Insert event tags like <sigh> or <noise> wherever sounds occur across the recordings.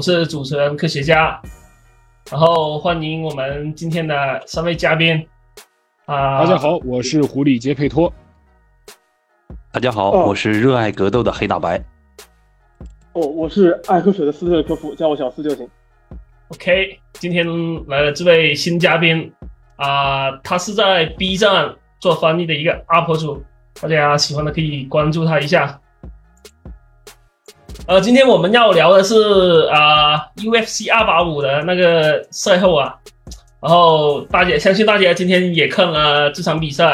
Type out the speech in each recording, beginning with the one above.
我是主持人科学家，然后欢迎我们今天的三位嘉宾。啊，大家好，我是狐狸杰佩托。大家好，我是热爱格斗的黑大白。哦，我是爱喝水的斯特科夫，叫我小斯就行。OK，今天来了这位新嘉宾啊，他是在 B 站做翻译的一个 UP 主，大家喜欢的可以关注他一下。呃，今天我们要聊的是啊，UFC 二八五的那个赛后啊，然后大家相信大家今天也看了这场比赛，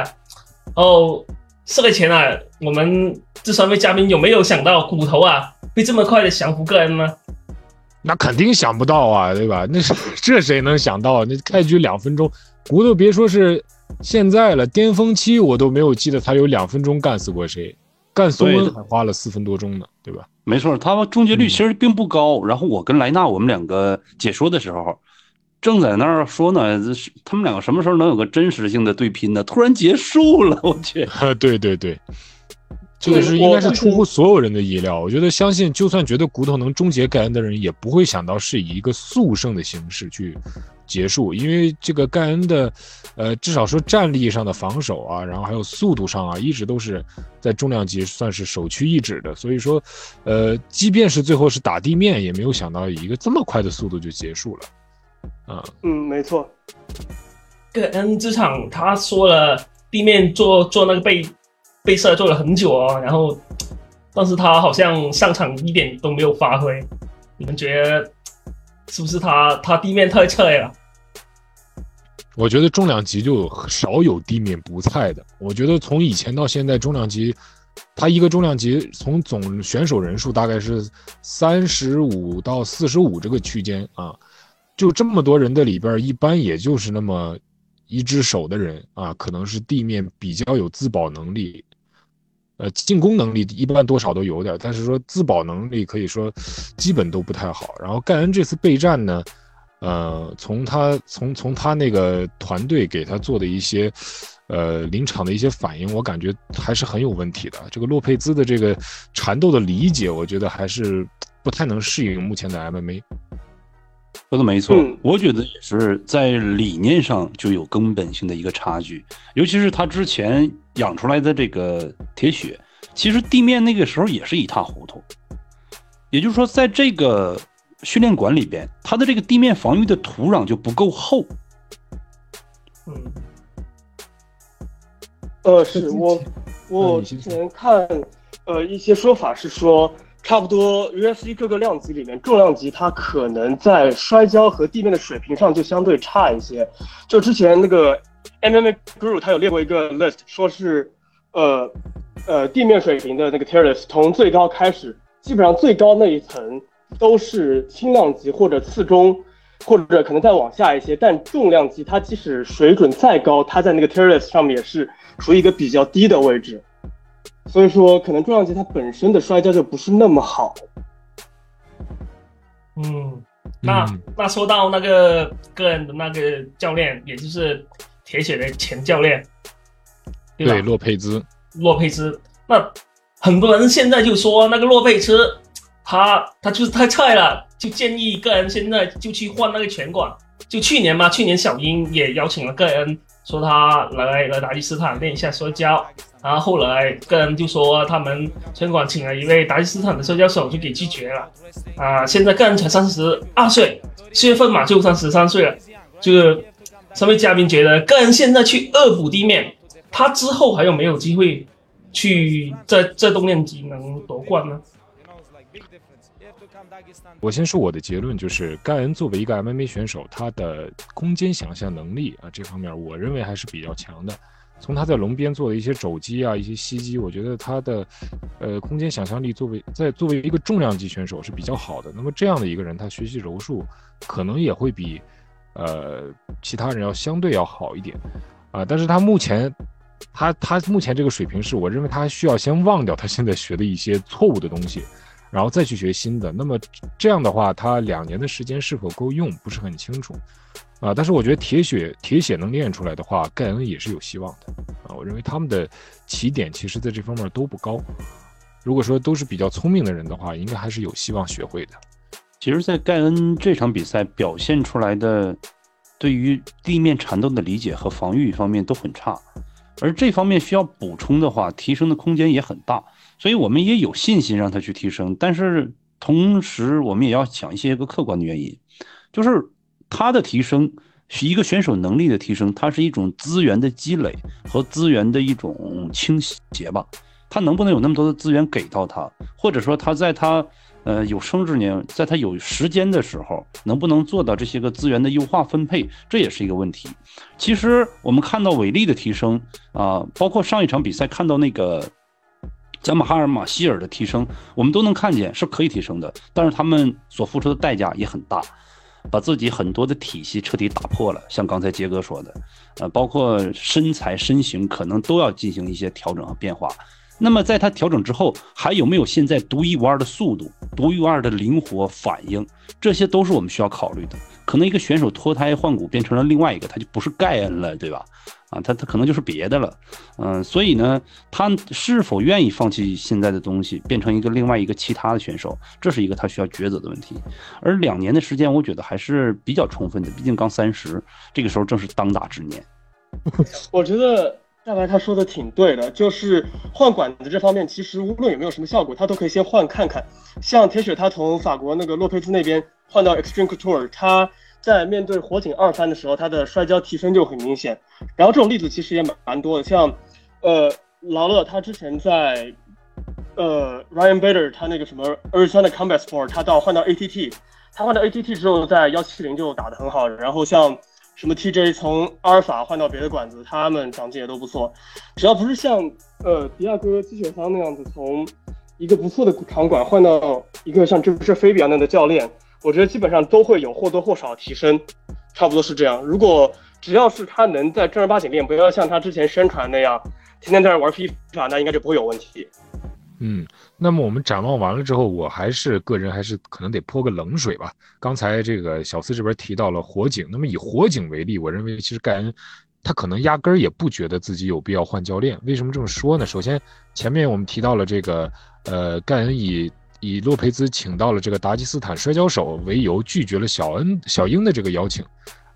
然后赛前啊，我们这三位嘉宾有没有想到骨头啊会这么快的降服个人呢？那肯定想不到啊，对吧？<laughs> 那是这谁能想到？那开局两分钟，骨头别说是现在了，巅峰期我都没有记得他有两分钟干死过谁，干松恩还花了四分多钟呢，对吧？没错，他们终结率其实并不高。然后我跟莱纳我们两个解说的时候，正在那儿说呢，他们两个什么时候能有个真实性的对拼呢？突然结束了，我去！<laughs> 对对对。这个是应该是出乎所有人的意料。我觉得，相信就算觉得骨头能终结盖恩的人，也不会想到是以一个速胜的形式去结束。因为这个盖恩的，呃，至少说战力上的防守啊，然后还有速度上啊，一直都是在重量级算是首屈一指的。所以说，呃，即便是最后是打地面，也没有想到以一个这么快的速度就结束了。啊，嗯，没错。盖恩这场他说了，地面做做那个背。背射做了很久哦，然后，但是他好像上场一点都没有发挥，你们觉得是不是他他地面太菜了？我觉得重量级就少有地面不菜的。我觉得从以前到现在，重量级他一个重量级从总选手人数大概是三十五到四十五这个区间啊，就这么多人的里边，一般也就是那么一只手的人啊，可能是地面比较有自保能力。呃，进攻能力一般多少都有点，但是说自保能力可以说基本都不太好。然后盖恩这次备战呢，呃，从他从从他那个团队给他做的一些呃临场的一些反应，我感觉还是很有问题的。这个洛佩兹的这个缠斗的理解，我觉得还是不太能适应目前的 MMA。说的没错，我觉得也是在理念上就有根本性的一个差距，尤其是他之前养出来的这个铁血，其实地面那个时候也是一塌糊涂。也就是说，在这个训练馆里边，他的这个地面防御的土壤就不够厚。嗯，呃，是我我之前看呃一些说法是说。差不多，UFC 各个量级里面，重量级它可能在摔跤和地面的水平上就相对差一些。就之前那个 MMA Guru 他有列过一个 list，说是，呃，呃，地面水平的那个 t e r r a c e 从最高开始，基本上最高那一层都是轻量级或者次中，或者可能再往下一些。但重量级它即使水准再高，它在那个 t e r r a c e 上面也是处于一个比较低的位置。所以说，可能重量级它本身的摔跤就不是那么好。嗯，那那说到那个个人的那个教练，也就是铁血的前教练，对洛佩兹。洛佩兹，那很多人现在就说那个洛佩兹，他他就是太菜了，就建议个人现在就去换那个拳馆。就去年嘛，去年小英也邀请了个人，说他来来达吉斯坦练一下摔跤。然后后来个人就说他们拳馆请了一位达吉斯坦的摔跤手，就给拒绝了。啊，现在个人才三十二岁，四月份嘛就三十三岁了。就是三位嘉宾觉得个人现在去恶补地面，他之后还有没有机会去在在动量级能夺冠呢？我先说我的结论，就是盖恩作为一个 MMA 选手，他的空间想象能力啊这方面，我认为还是比较强的。从他在龙边做的一些肘击啊，一些膝击，我觉得他的，呃，空间想象力作为在作为一个重量级选手是比较好的。那么这样的一个人，他学习柔术可能也会比，呃，其他人要相对要好一点，啊，但是他目前，他他目前这个水平是我认为他需要先忘掉他现在学的一些错误的东西，然后再去学新的。那么这样的话，他两年的时间是否够用，不是很清楚。啊，但是我觉得铁血铁血能练出来的话，盖恩也是有希望的啊。我认为他们的起点其实在这方面都不高。如果说都是比较聪明的人的话，应该还是有希望学会的。其实，在盖恩这场比赛表现出来的，对于地面缠斗的理解和防御方面都很差，而这方面需要补充的话，提升的空间也很大，所以我们也有信心让他去提升。但是同时，我们也要想一些个客观的原因，就是他的提升是一个选手能力的提升，它是一种资源的积累和资源的一种倾斜吧。他能不能有那么多的资源给到他，或者说他在他。呃，有生之年，在他有时间的时候，能不能做到这些个资源的优化分配，这也是一个问题。其实我们看到韦力的提升啊，包括上一场比赛看到那个加马哈尔马希尔的提升，我们都能看见是可以提升的。但是他们所付出的代价也很大，把自己很多的体系彻底打破了。像刚才杰哥说的，呃，包括身材身形可能都要进行一些调整和变化。那么在他调整之后，还有没有现在独一无二的速度、独一无二的灵活反应？这些都是我们需要考虑的。可能一个选手脱胎换骨变成了另外一个，他就不是盖恩了，对吧？啊，他他可能就是别的了。嗯，所以呢，他是否愿意放弃现在的东西，变成一个另外一个其他的选手，这是一个他需要抉择的问题。而两年的时间，我觉得还是比较充分的，毕竟刚三十，这个时候正是当打之年。<laughs> 我觉得。大白他说的挺对的，就是换管子这方面，其实无论有没有什么效果，他都可以先换看看。像铁血他从法国那个洛佩兹那边换到 Extreme Couture，他在面对火警二番的时候，他的摔跤提升就很明显。然后这种例子其实也蛮蛮多的，像呃劳勒他之前在呃 Ryan Bader 他那个什么 Arizona Combat Sport，他到换到 ATT，他换到 ATT 之后在幺七零就打得很好。然后像什么 TJ 从阿尔法换到别的馆子，他们长进也都不错。只要不是像呃迪亚哥积雪桑那样子，从一个不错的场馆换到一个像这不是菲比亚那样的教练，我觉得基本上都会有或多或少提升，差不多是这样。如果只要是他能在正儿八经练，不要像他之前宣传那样天天在那玩 FIFA，那应该就不会有问题。嗯，那么我们展望完了之后，我还是个人还是可能得泼个冷水吧。刚才这个小四这边提到了火警，那么以火警为例，我认为其实盖恩他可能压根儿也不觉得自己有必要换教练。为什么这么说呢？首先前面我们提到了这个，呃，盖恩以以洛佩兹请到了这个达吉斯坦摔跤手为由，拒绝了小恩小英的这个邀请。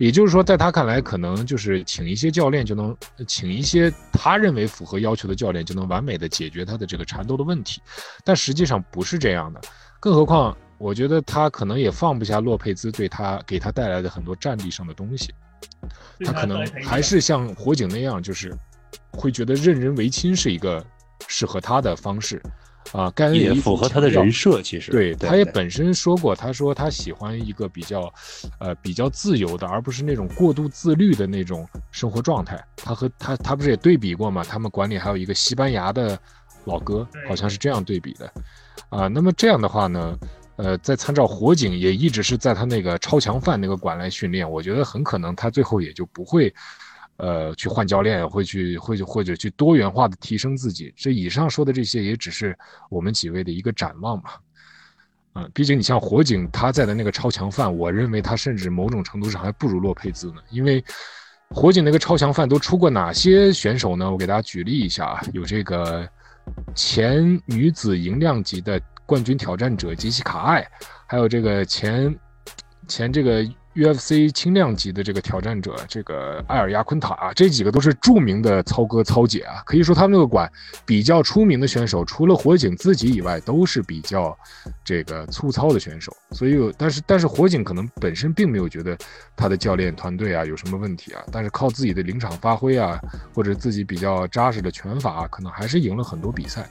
也就是说，在他看来，可能就是请一些教练就能，请一些他认为符合要求的教练就能完美的解决他的这个缠斗的问题，但实际上不是这样的。更何况，我觉得他可能也放不下洛佩兹对他给他带来的很多战力上的东西，他可能还是像火警那样，就是会觉得任人唯亲是一个适合他的方式。啊，盖恩也符合他的人设，其实对，他也本身说过，他说他喜欢一个比较，呃，比较自由的，而不是那种过度自律的那种生活状态。他和他，他不是也对比过吗？他们馆里还有一个西班牙的老哥，好像是这样对比的。啊，那么这样的话呢，呃，在参照火警，也一直是在他那个超强犯那个馆来训练，我觉得很可能他最后也就不会。呃，去换教练，会去，会去，或者去多元化的提升自己。这以上说的这些，也只是我们几位的一个展望嘛。嗯，毕竟你像火警他在的那个超强范，我认为他甚至某种程度上还不如洛佩兹呢。因为火警那个超强范都出过哪些选手呢？我给大家举例一下啊，有这个前女子银量级的冠军挑战者杰西卡艾，还有这个前前这个。UFC 轻量级的这个挑战者，这个埃尔亚昆塔啊，这几个都是著名的操哥操姐啊。可以说他们那个馆比较出名的选手，除了火警自己以外，都是比较这个粗糙的选手。所以，但是但是火警可能本身并没有觉得他的教练团队啊有什么问题啊，但是靠自己的临场发挥啊，或者自己比较扎实的拳法，可能还是赢了很多比赛。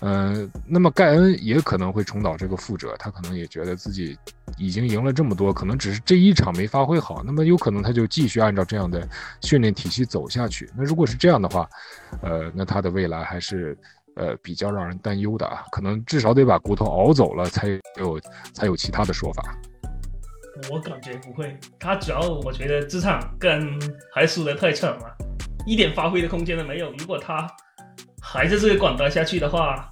嗯，那么盖恩也可能会重蹈这个覆辙，他可能也觉得自己已经赢了这么多，可能只是这一场没发挥好，那么有可能他就继续按照这样的训练体系走下去。那如果是这样的话，呃，那他的未来还是呃比较让人担忧的啊，可能至少得把骨头熬走了才有才有其他的说法。我感觉不会，他主要我觉得这场跟还输得太惨了，一点发挥的空间都没有。如果他还在这个管待下去的话，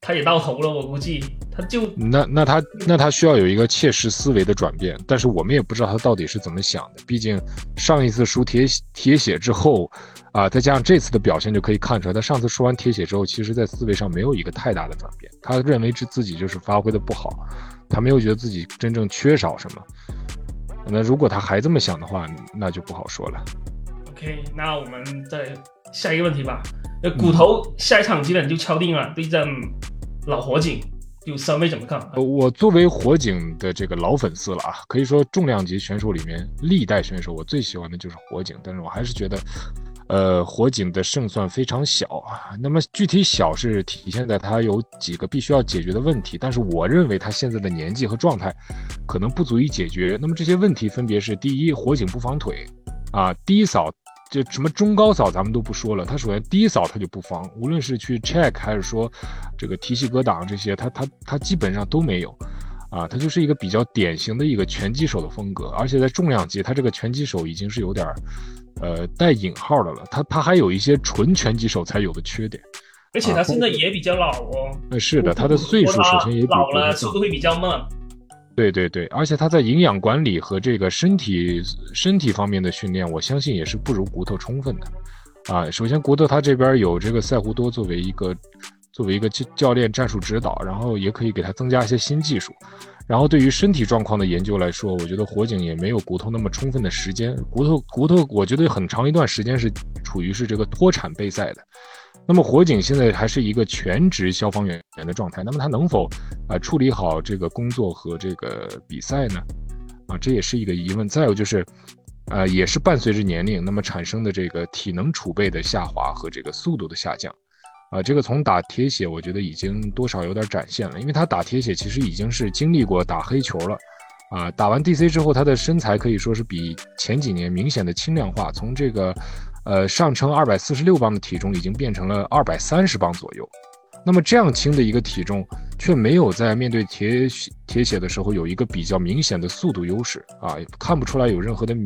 他也到头了。我估计他就那那他那他需要有一个切实思维的转变，但是我们也不知道他到底是怎么想的。毕竟上一次输铁铁血之后，啊，再加上这次的表现就可以看出来，他上次输完铁血之后，其实在思维上没有一个太大的转变。他认为是自己就是发挥的不好，他没有觉得自己真正缺少什么。那如果他还这么想的话，那就不好说了。OK，那我们再下一个问题吧。呃，骨头下一场基本就敲定了，对阵老火警，就三位怎么看？我作为火警的这个老粉丝了啊，可以说重量级选手里面历代选手，我最喜欢的就是火警，但是我还是觉得。呃，火警的胜算非常小啊。那么具体小是体现在他有几个必须要解决的问题，但是我认为他现在的年纪和状态可能不足以解决。那么这些问题分别是：第一，火警不防腿啊，低扫就什么中高扫咱们都不说了，他首先低扫他就不防，无论是去 check 还是说这个提膝格挡这些，他他他基本上都没有啊，他就是一个比较典型的一个拳击手的风格，而且在重量级，他这个拳击手已经是有点。呃，带引号的了，他他还有一些纯拳击手才有的缺点，而且他现在也比较老哦。呃，是的，他的岁数首先也老了，速度会比较慢。对对对，而且他在营养管理和这个身体身体方面的训练，我相信也是不如骨头充分的。啊，首先骨头他这边有这个赛胡多作为一个作为一个教教练战术指导，然后也可以给他增加一些新技术。然后对于身体状况的研究来说，我觉得火警也没有骨头那么充分的时间。骨头骨头，我觉得很长一段时间是处于是这个脱产备赛的。那么火警现在还是一个全职消防员员的状态，那么他能否啊处理好这个工作和这个比赛呢？啊，这也是一个疑问。再有就是，呃，也是伴随着年龄，那么产生的这个体能储备的下滑和这个速度的下降。啊，这个从打铁血，我觉得已经多少有点展现了，因为他打铁血其实已经是经历过打黑球了，啊，打完 DC 之后，他的身材可以说是比前几年明显的轻量化，从这个，呃，上称二百四十六磅的体重，已经变成了二百三十磅左右。那么这样轻的一个体重，却没有在面对铁铁血的时候有一个比较明显的速度优势啊，看不出来有任何的，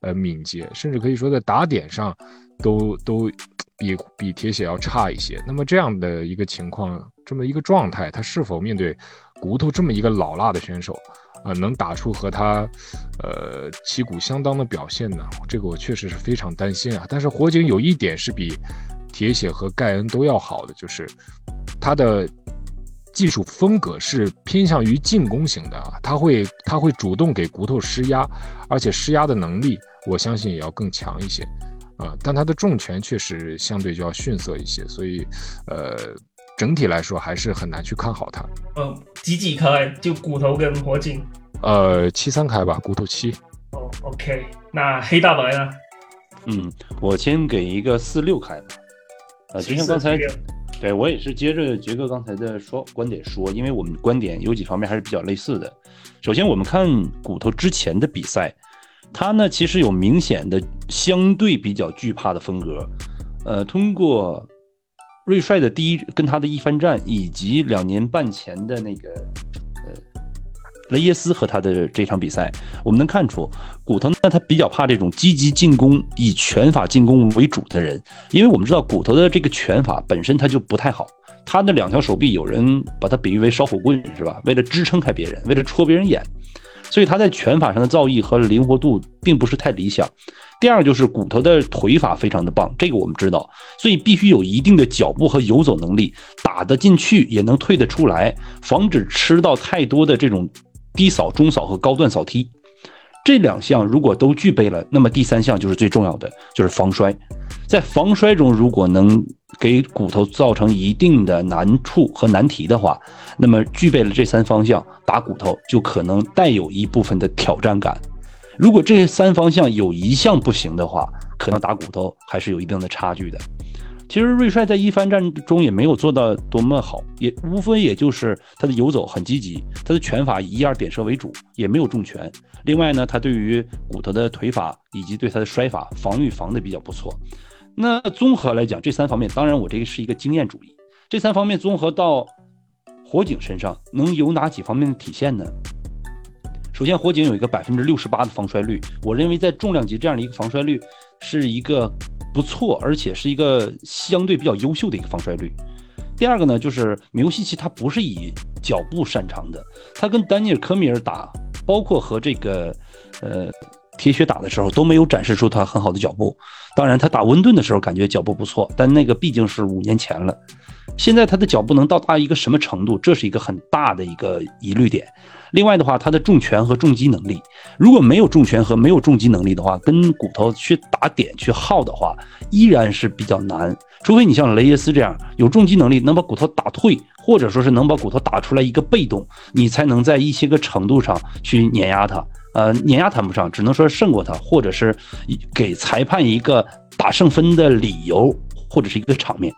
呃，敏捷，甚至可以说在打点上，都都。比比铁血要差一些，那么这样的一个情况，这么一个状态，他是否面对骨头这么一个老辣的选手，呃，能打出和他，呃，旗鼓相当的表现呢？这个我确实是非常担心啊。但是火警有一点是比铁血和盖恩都要好的，就是他的技术风格是偏向于进攻型的啊，他会他会主动给骨头施压，而且施压的能力，我相信也要更强一些。啊，但他的重拳确实相对就要逊色一些，所以，呃，整体来说还是很难去看好它。嗯，几几开？就骨头跟火警？呃，七三开吧，骨头七。哦，OK，那黑大白呢？嗯，我先给一个四六开吧。啊，就像刚才，对我也是接着杰哥刚才的说观点说，因为我们观点有几方面还是比较类似的。首先，我们看骨头之前的比赛。他呢，其实有明显的相对比较惧怕的风格，呃，通过瑞帅的第一跟他的一番战，以及两年半前的那个呃雷耶斯和他的这场比赛，我们能看出骨头呢，他比较怕这种积极进攻、以拳法进攻为主的人，因为我们知道骨头的这个拳法本身他就不太好，他的两条手臂有人把它比喻为烧火棍，是吧？为了支撑开别人，为了戳别人眼。所以他在拳法上的造诣和灵活度并不是太理想。第二就是骨头的腿法非常的棒，这个我们知道，所以必须有一定的脚步和游走能力，打得进去也能退得出来，防止吃到太多的这种低扫、中扫和高段扫踢。这两项如果都具备了，那么第三项就是最重要的，就是防摔。在防摔中，如果能给骨头造成一定的难处和难题的话，那么具备了这三方向，打骨头就可能带有一部分的挑战感。如果这三方向有一项不行的话，可能打骨头还是有一定的差距的。其实瑞帅在一番战中也没有做到多么好，也无非也就是他的游走很积极，他的拳法以一二点射为主，也没有重拳。另外呢，他对于骨头的腿法以及对他的摔法防御防的比较不错。那综合来讲，这三方面，当然我这个是一个经验主义。这三方面综合到火警身上，能有哪几方面的体现呢？首先，火警有一个百分之六十八的防摔率，我认为在重量级这样的一个防摔率是一个不错，而且是一个相对比较优秀的一个防摔率。第二个呢，就是米尤西奇他不是以脚步擅长的，他跟丹尼尔科米尔打，包括和这个呃。铁血打的时候都没有展示出他很好的脚步。当然，他打温顿的时候感觉脚步不错，但那个毕竟是五年前了。现在他的脚步能到达一个什么程度，这是一个很大的一个疑虑点。另外的话，他的重拳和重击能力，如果没有重拳和没有重击能力的话，跟骨头去打点去耗的话，依然是比较难。除非你像雷耶斯这样有重击能力，能把骨头打退，或者说是能把骨头打出来一个被动，你才能在一些个程度上去碾压他。呃，碾压谈不上，只能说胜过他，或者是给裁判一个打胜分的理由，或者是一个场面。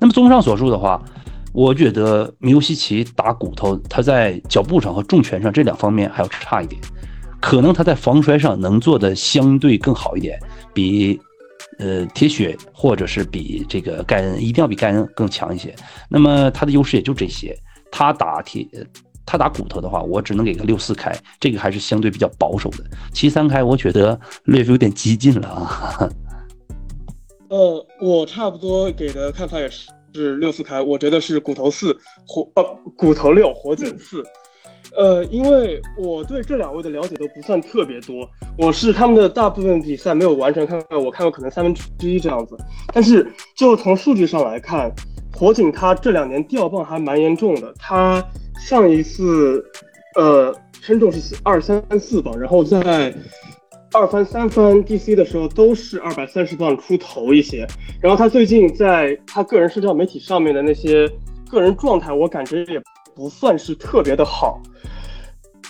那么综上所述的话。我觉得米尤西奇打骨头，他在脚步上和重拳上这两方面还要差一点，可能他在防摔上能做的相对更好一点，比呃铁血或者是比这个盖恩一定要比盖恩更强一些。那么他的优势也就这些。他打铁，他打骨头的话，我只能给个六四开，这个还是相对比较保守的。七三开，我觉得略微有点激进了啊。呃，我差不多给的看法也是。是六四开，我觉得是骨头四火呃骨头六火警四，呃，因为我对这两位的了解都不算特别多，我是他们的大部分比赛没有完全看过，我看过可能三分之一这样子，但是就从数据上来看，火警他这两年掉棒还蛮严重的，他上一次呃称重是二三四磅，然后在。二番三番 DC 的时候都是二百三十磅出头一些，然后他最近在他个人社交媒体上面的那些个人状态，我感觉也不算是特别的好，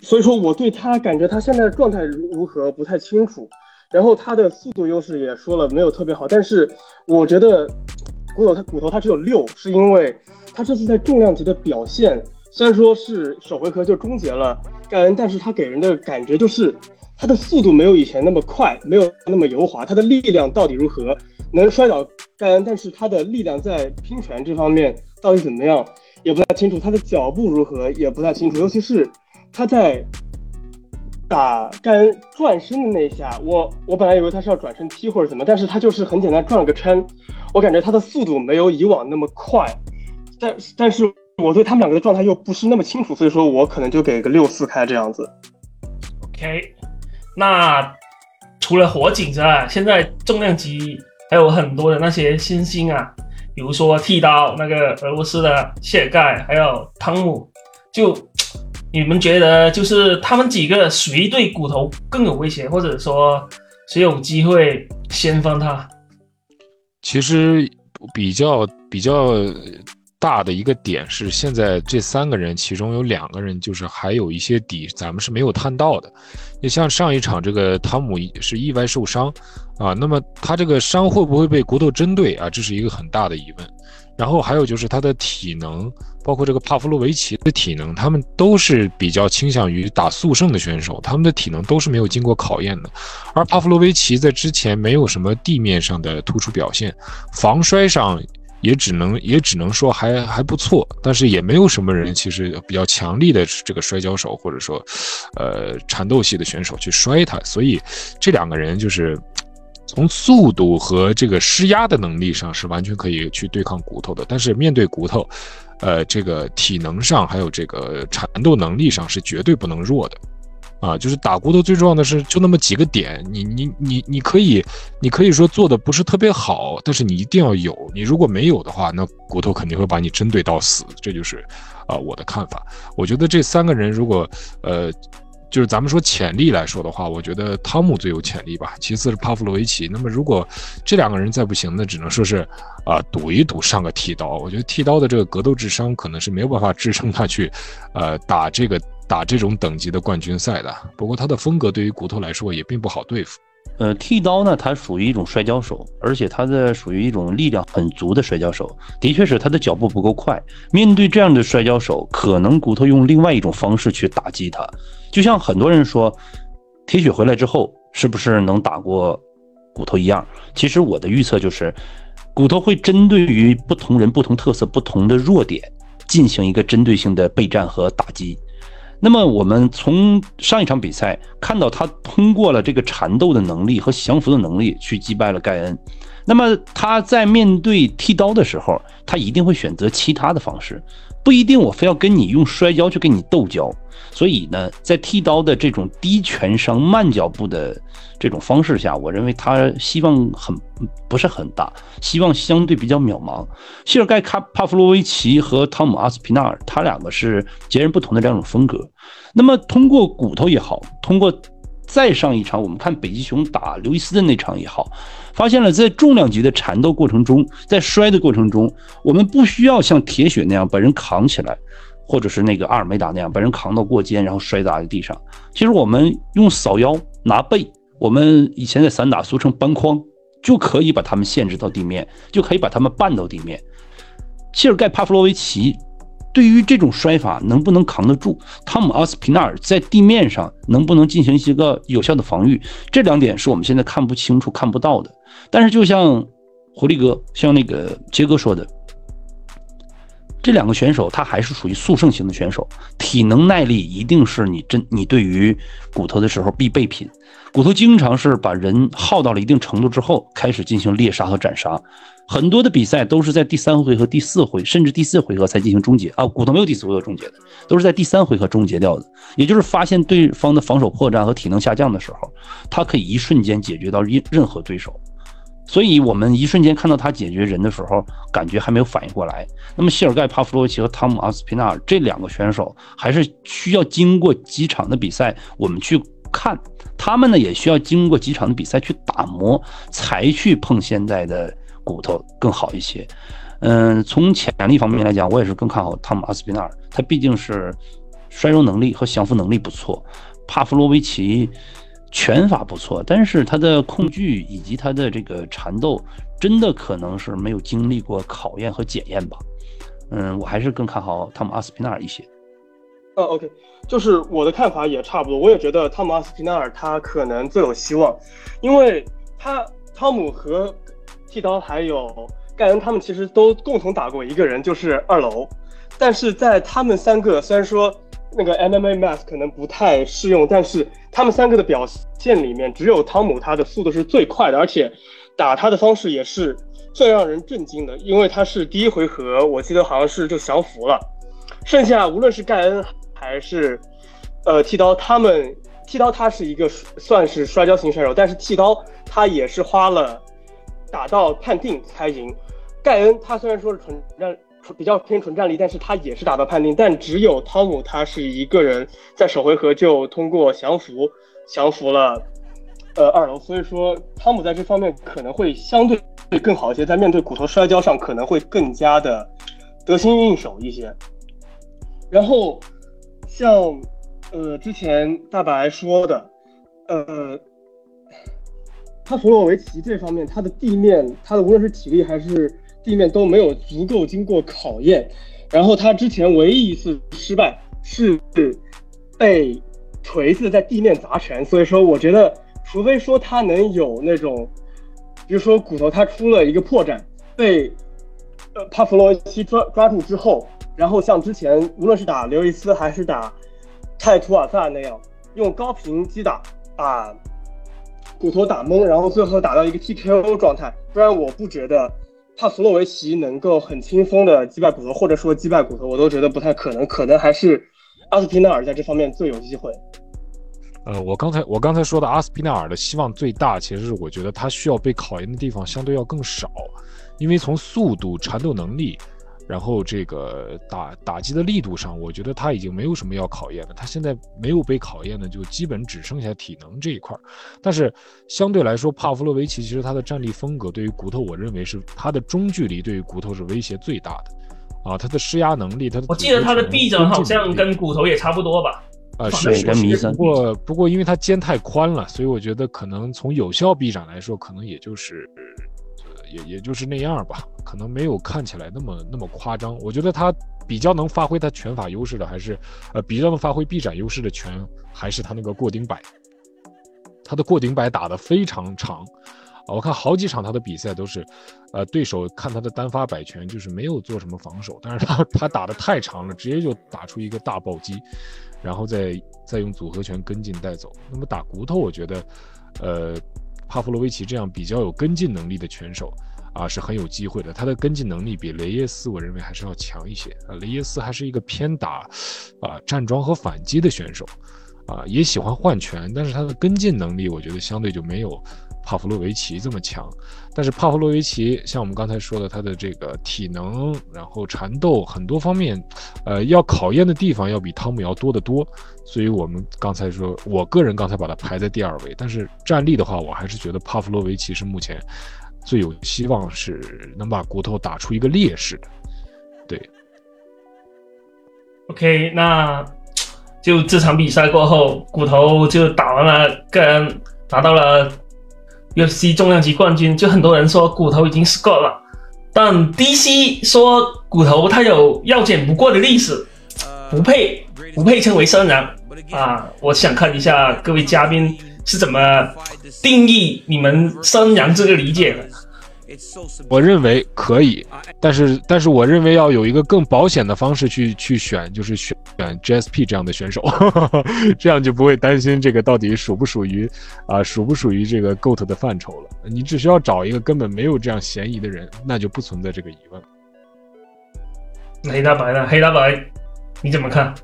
所以说我对他感觉他现在的状态如何不太清楚。然后他的速度优势也说了没有特别好，但是我觉得骨头他骨头他只有六，是因为他这次在重量级的表现，虽然说是首回合就终结了盖恩，但是他给人的感觉就是。他的速度没有以前那么快，没有那么油滑。他的力量到底如何？能摔倒盖恩，但是他的力量在拼拳这方面到底怎么样，也不太清楚。他的脚步如何，也不太清楚。尤其是他在打盖恩转身的那一下，我我本来以为他是要转身踢或者怎么，但是他就是很简单转了个圈。我感觉他的速度没有以往那么快，但但是我对他们两个的状态又不是那么清楚，所以说我可能就给个六四开这样子。OK。那除了火警之外，现在重量级还有很多的那些新星啊，比如说剃刀那个俄罗斯的谢盖，还有汤姆，就 <tsk> 你们觉得就是他们几个谁对骨头更有威胁，或者说谁有机会先翻他？其实比较比较。大的一个点是，现在这三个人其中有两个人就是还有一些底，咱们是没有探到的。你像上一场这个汤姆是意外受伤啊，那么他这个伤会不会被骨头针对啊？这是一个很大的疑问。然后还有就是他的体能，包括这个帕夫洛维奇的体能，他们都是比较倾向于打速胜的选手，他们的体能都是没有经过考验的。而帕夫洛维奇在之前没有什么地面上的突出表现，防摔上。也只能也只能说还还不错，但是也没有什么人其实比较强力的这个摔跤手或者说，呃，缠斗系的选手去摔他，所以这两个人就是从速度和这个施压的能力上是完全可以去对抗骨头的，但是面对骨头，呃，这个体能上还有这个缠斗能力上是绝对不能弱的。啊，就是打骨头最重要的是就那么几个点，你你你你可以，你可以说做的不是特别好，但是你一定要有，你如果没有的话，那骨头肯定会把你针对到死，这就是啊我的看法。我觉得这三个人如果呃，就是咱们说潜力来说的话，我觉得汤姆最有潜力吧，其次是帕夫洛维奇。那么如果这两个人再不行，那只能说是啊赌一赌上个剃刀。我觉得剃刀的这个格斗智商可能是没有办法支撑他去呃打这个。打这种等级的冠军赛的，不过他的风格对于骨头来说也并不好对付。呃，剃刀呢，他属于一种摔跤手，而且他的属于一种力量很足的摔跤手。的确是他的脚步不够快，面对这样的摔跤手，可能骨头用另外一种方式去打击他。就像很多人说，铁血回来之后是不是能打过骨头一样？其实我的预测就是，骨头会针对于不同人、不同特色、不同的弱点，进行一个针对性的备战和打击。那么我们从上一场比赛看到，他通过了这个缠斗的能力和降服的能力去击败了盖恩。那么他在面对剃刀的时候，他一定会选择其他的方式，不一定我非要跟你用摔跤去跟你斗跤。所以呢，在剃刀的这种低拳伤、慢脚步的这种方式下，我认为他希望很不是很大，希望相对比较渺茫。谢尔盖·卡帕夫洛维奇和汤姆·阿斯皮纳尔，他两个是截然不同的两种风格。那么通过骨头也好，通过再上一场我们看北极熊打刘易斯的那场也好，发现了在重量级的缠斗过程中，在摔的过程中，我们不需要像铁血那样把人扛起来。或者是那个阿尔梅达那样把人扛到过肩，然后摔砸在地上。其实我们用扫腰拿背，我们以前在散打俗称扳筐，就可以把他们限制到地面，就可以把他们绊到地面。谢尔盖帕夫罗维奇对于这种摔法能不能扛得住？汤姆阿斯皮纳尔在地面上能不能进行一个有效的防御？这两点是我们现在看不清楚、看不到的。但是就像狐狸哥、像那个杰哥说的。这两个选手，他还是属于速胜型的选手，体能耐力一定是你真你对于骨头的时候必备品。骨头经常是把人耗到了一定程度之后，开始进行猎杀和斩杀。很多的比赛都是在第三回合、第四回，甚至第四回合才进行终结啊。骨头没有第四回合终结的，都是在第三回合终结掉的。也就是发现对方的防守破绽和体能下降的时候，他可以一瞬间解决到任任何对手。所以，我们一瞬间看到他解决人的时候，感觉还没有反应过来。那么，谢尔盖·帕夫洛维奇和汤姆·阿斯皮纳尔这两个选手，还是需要经过几场的比赛，我们去看他们呢，也需要经过几场的比赛去打磨，才去碰现在的骨头更好一些。嗯，从潜力方面来讲，我也是更看好汤姆·阿斯皮纳尔，他毕竟是摔跤能力和降服能力不错。帕夫洛维奇。拳法不错，但是他的控距以及他的这个缠斗，真的可能是没有经历过考验和检验吧。嗯，我还是更看好汤姆阿斯皮纳尔一些。呃，OK，就是我的看法也差不多，我也觉得汤姆阿斯皮纳尔他可能最有希望，因为他汤姆和剃刀还有盖恩他们其实都共同打过一个人，就是二楼，但是在他们三个虽然说。那个 MMA Math 可能不太适用，但是他们三个的表现里面，只有汤姆他的速度是最快的，而且打他的方式也是最让人震惊的，因为他是第一回合我记得好像是就降服了，剩下无论是盖恩还是呃剃刀，他们剃刀他是一个算是摔跤型选手，但是剃刀他也是花了打到判定才赢，盖恩他虽然说是纯战。比较偏纯战力，但是他也是打到判定，但只有汤姆他是一个人在首回合就通过降服降服了，呃二楼，所以说汤姆在这方面可能会相对会更好一些，在面对骨头摔跤上可能会更加的得心应手一些。然后像呃之前大白说的，呃，他弗洛维奇这方面他的地面他的无论是体力还是。地面都没有足够经过考验，然后他之前唯一一次失败是被锤子在地面砸拳，所以说我觉得，除非说他能有那种，比如说骨头他出了一个破绽，被帕弗洛维奇抓抓住之后，然后像之前无论是打刘易斯还是打泰图尔萨那样，用高频击打把骨头打懵，然后最后打到一个 TKO 状态，不然我不觉得。帕弗洛维奇能够很轻松的击败骨头，或者说击败骨头，我都觉得不太可能，可能还是阿斯皮纳尔在这方面最有机会。呃，我刚才我刚才说的阿斯皮纳尔的希望最大，其实是我觉得他需要被考验的地方相对要更少，因为从速度、缠斗能力。然后这个打打击的力度上，我觉得他已经没有什么要考验的。他现在没有被考验的，就基本只剩下体能这一块儿。但是相对来说，帕夫洛维奇其实他的战力风格对于骨头，我认为是他的中距离对于骨头是威胁最大的。啊，他的施压能力，他的我记得他的臂展好像跟骨头也差不多吧？啊，是是。不过不过，因为他肩太宽了，所以我觉得可能从有效臂展来说，可能也就是。也也就是那样吧，可能没有看起来那么那么夸张。我觉得他比较能发挥他拳法优势的，还是呃比较能发挥臂展优势的拳，还是他那个过顶摆。他的过顶摆打得非常长啊！我看好几场他的比赛都是，呃，对手看他的单发摆拳就是没有做什么防守，但是他他打得太长了，直接就打出一个大暴击，然后再再用组合拳跟进带走。那么打骨头，我觉得，呃。帕夫洛维奇这样比较有跟进能力的拳手啊是很有机会的。他的跟进能力比雷耶斯我认为还是要强一些啊。雷耶斯还是一个偏打啊站桩和反击的选手啊，也喜欢换拳，但是他的跟进能力我觉得相对就没有。帕夫洛维奇这么强，但是帕夫洛维奇像我们刚才说的，他的这个体能，然后缠斗很多方面，呃，要考验的地方要比汤姆要多得多。所以我们刚才说，我个人刚才把他排在第二位，但是战力的话，我还是觉得帕夫洛维奇是目前最有希望是能把骨头打出一个劣势的。对。OK，那就这场比赛过后，骨头就打完了，个人拿到了。UFC 重量级冠军，就很多人说骨头已经 Scott 了，但 DC 说骨头他有要减不过的历史，不配不配称为生人啊！我想看一下各位嘉宾是怎么定义你们生人这个理解的。我认为可以，但是但是我认为要有一个更保险的方式去去选，就是选选 GSP 这样的选手，<laughs> 这样就不会担心这个到底属不属于啊属不属于这个 GOAT 的范畴了。你只需要找一个根本没有这样嫌疑的人，那就不存在这个疑问。黑大白呢？黑大白，你怎么看？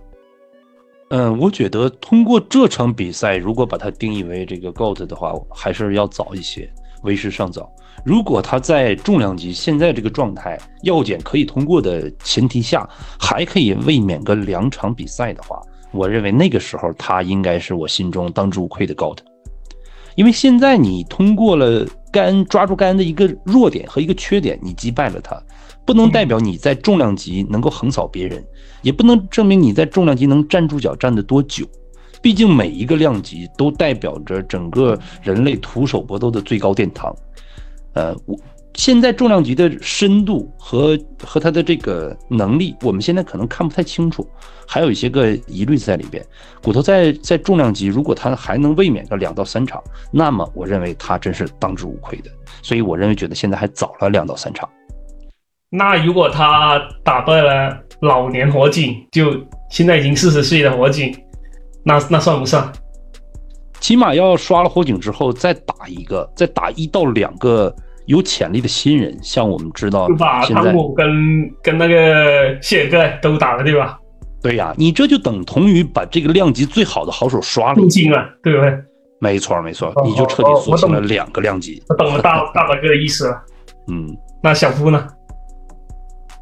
嗯，我觉得通过这场比赛，如果把它定义为这个 GOAT 的话，还是要早一些，为时尚早。如果他在重量级现在这个状态，药检可以通过的前提下，还可以卫冕个两场比赛的话，我认为那个时候他应该是我心中当之无愧的 GOAT。因为现在你通过了甘抓住甘的一个弱点和一个缺点，你击败了他，不能代表你在重量级能够横扫别人，也不能证明你在重量级能站住脚站得多久。毕竟每一个量级都代表着整个人类徒手搏斗的最高殿堂。呃，我现在重量级的深度和和他的这个能力，我们现在可能看不太清楚，还有一些个疑虑在里边。骨头在在重量级，如果他还能卫冕个两到三场，那么我认为他真是当之无愧的。所以我认为觉得现在还早了两到三场。那如果他打败了老年火警，就现在已经四十岁的火警，那那算不算？起码要刷了火警之后再打一个，再打一到两个有潜力的新人，像我们知道，把汤姆跟跟那个谢尔盖都打了，对吧？对呀，你这就等同于把这个量级最好的好手刷了，入侵了，对不对？没错没错，你就彻底锁定了两个量级。我懂了大大白哥的意思了。嗯，那小夫呢？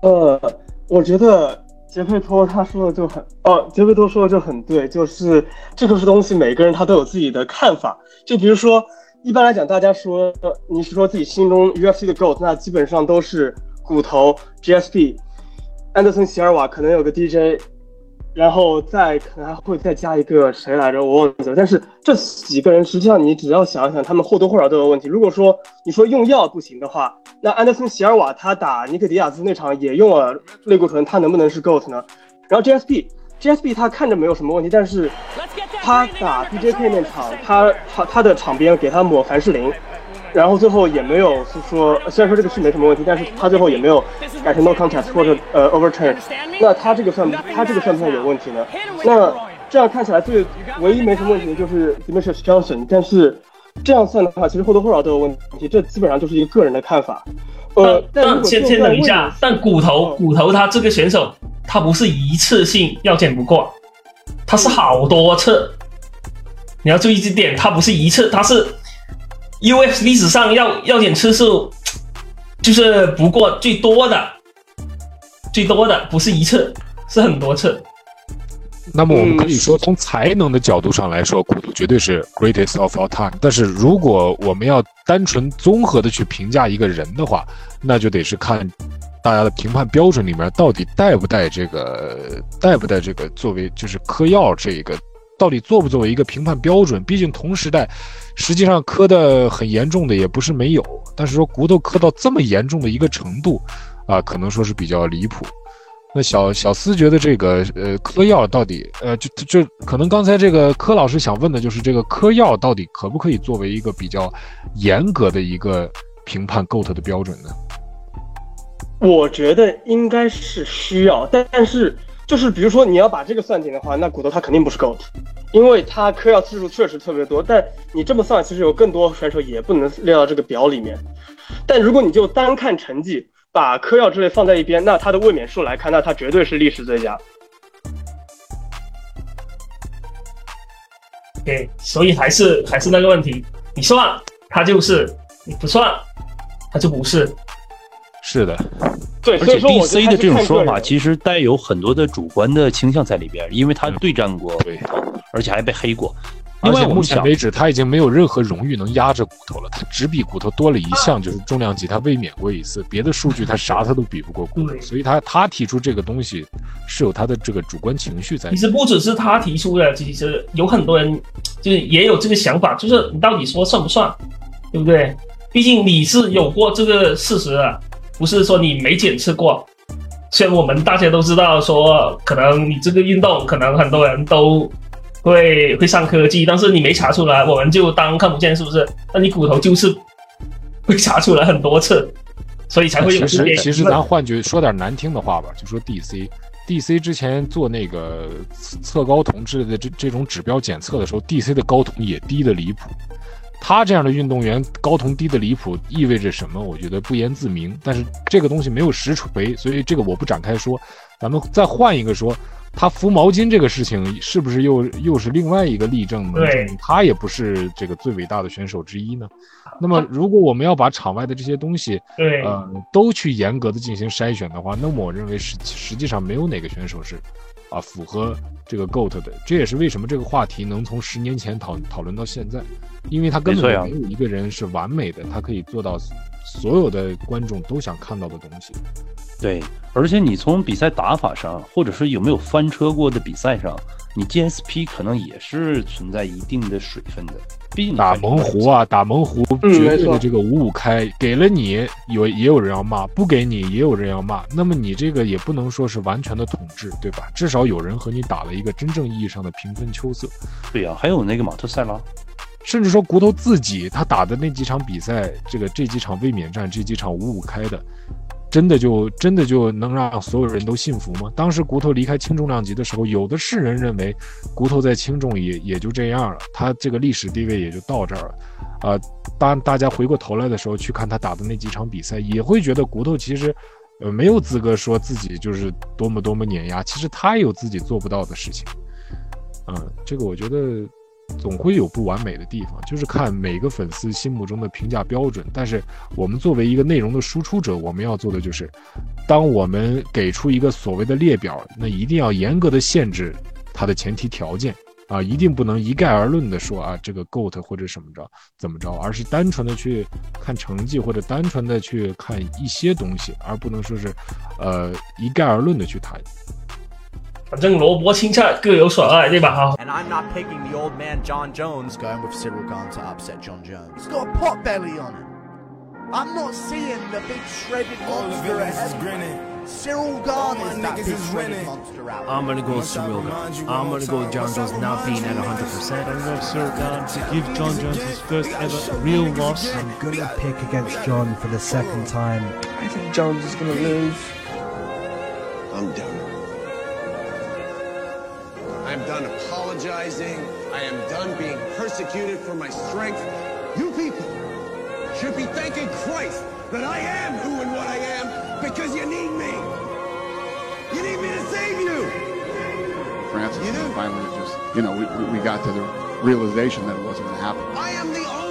呃，我觉得。杰佩托他说的就很哦，杰佩托说的就很对，就是这个东西，每个人他都有自己的看法。就比如说，一般来讲，大家说你是说自己心中 UFC 的 GOAT，那基本上都是骨头、GSP、安德森·席尔瓦，可能有个 DJ。然后再可能还会再加一个谁来着，我忘记了。但是这几个人实际上你只要想想，他们或多或少都有问题。如果说你说用药不行的话，那安德森·席尔瓦他打尼克迪亚兹那场也用了类固醇，他能不能是 GOAT 呢？然后 GSP，GSP 他看着没有什么问题，但是他打 BJK 那场，他他他的场边给他抹凡士林。然后最后也没有是说，虽然说这个是没什么问题，但是他最后也没有改成 no contest 或者呃 overturn，那他这个算他这个算不算有问题呢？那这样看起来最唯一没什么问题的就是 Demetrius Johnson，但是这样算的话，其实或多或少都有问题，这基本上就是一个个人的看法。呃，但先先等一下，但骨头骨头他这个选手，他不是一次性要减不过，他是好多次，你要注意这点，他不是一次，他是。U.S. 历史上要要点次数，就是不过最多的，最多的不是一次，是很多次。那么我们可以说，从才能的角度上来说，骨头绝对是 greatest of all time。但是如果我们要单纯综合的去评价一个人的话，那就得是看大家的评判标准里面到底带不带这个，带不带这个作为就是嗑药这一个。到底作不作为一个评判标准？毕竟同时代，实际上磕的很严重的也不是没有。但是说骨头磕到这么严重的一个程度，啊，可能说是比较离谱。那小小思觉得这个呃嗑药到底呃就就可能刚才这个柯老师想问的就是这个嗑药到底可不可以作为一个比较严格的一个评判 GOAT 的标准呢？我觉得应该是需要，但但是。就是比如说你要把这个算进的话，那骨头他肯定不是 GOAT，因为他嗑药次数确实特别多。但你这么算，其实有更多选手也不能列到这个表里面。但如果你就单看成绩，把嗑药之类放在一边，那他的卫冕数来看，那他绝对是历史最佳。对，所以还是还是那个问题，你算他就是，你不算他就不是。是的，对，而且 D C 的这种说法其实带有很多的主观的倾向在里边，因为他对战过，对，而且还被黑过。而且目前为止，他已经没有任何荣誉能压着骨头了。他只比骨头多了一项，就是重量级，他卫冕过一次。别的数据他啥他都比不过骨头，所以他他提出这个东西是有他的这个主观情绪在。其实不只是他提出的，其实有很多人就是也有这个想法，就是你到底说算不算，对不对？毕竟你是有过这个事实的，不是说你没检测过。虽然我们大家都知道说，可能你这个运动可能很多人都。会会上科技，但是你没查出来，我们就当看不见，是不是？那你骨头就是会查出来很多次，所以才会有。其实其实咱换句说点难听的话吧，就说 DC，DC 之前做那个测高筒之类的这这种指标检测的时候，DC 的高酮也低的离谱。他这样的运动员高同低的离谱意味着什么？我觉得不言自明。但是这个东西没有实锤，所以这个我不展开说。咱们再换一个说。他扶毛巾这个事情是不是又又是另外一个例证呢？他也不是这个最伟大的选手之一呢。那么，如果我们要把场外的这些东西，对，呃，都去严格的进行筛选的话，那么我认为实实际上没有哪个选手是啊符合这个 GOAT 的。这也是为什么这个话题能从十年前讨讨论到现在，因为他根本没有一个人是完美的，他可以做到所有的观众都想看到的东西。对，而且你从比赛打法上，或者是有没有翻车过的比赛上，你 GSP 可能也是存在一定的水分的。毕竟打猛虎啊，打猛虎绝对的这个五五开，给了你有也有人要骂，不给你也有人要骂。那么你这个也不能说是完全的统治，对吧？至少有人和你打了一个真正意义上的平分秋色。对呀，还有那个马特塞拉，甚至说骨头自己他打的那几场比赛，这个这几场卫冕战，这几场五五开的。真的就真的就能让所有人都信服吗？当时骨头离开轻重量级的时候，有的是人认为骨头在轻重也也就这样了，他这个历史地位也就到这儿了。啊，当大家回过头来的时候去看他打的那几场比赛，也会觉得骨头其实呃没有资格说自己就是多么多么碾压，其实他也有自己做不到的事情。嗯，这个我觉得。总会有不完美的地方，就是看每个粉丝心目中的评价标准。但是我们作为一个内容的输出者，我们要做的就是，当我们给出一个所谓的列表，那一定要严格的限制它的前提条件啊，一定不能一概而论的说啊这个 GOAT 或者什么着怎么着，而是单纯的去看成绩或者单纯的去看一些东西，而不能说是，呃一概而论的去谈。反正萝卜青菜各有所爱，对吧？哈。And I'm not picking the old man John Jones going with Cyril Gahn to upset John Jones. He's got a pot belly on him. I'm not seeing the big shredded monster ahead. Cyril Gahn is that big shredded monster out. I'm gonna go with Cyril Gahn. I'm gonna go with John Jones not being at 100%. I'm going with Cyril Gahn to give John Jones his first ever real loss. I'm gonna pick against John for the second time. I think Jones is gonna lose. I'm done. Apologizing. I am done being persecuted for my strength. You people should be thanking Christ that I am who and what I am because you need me. You need me to save you. Francis, you finally just, you know, we, we got to the realization that it wasn't going to happen. I am the only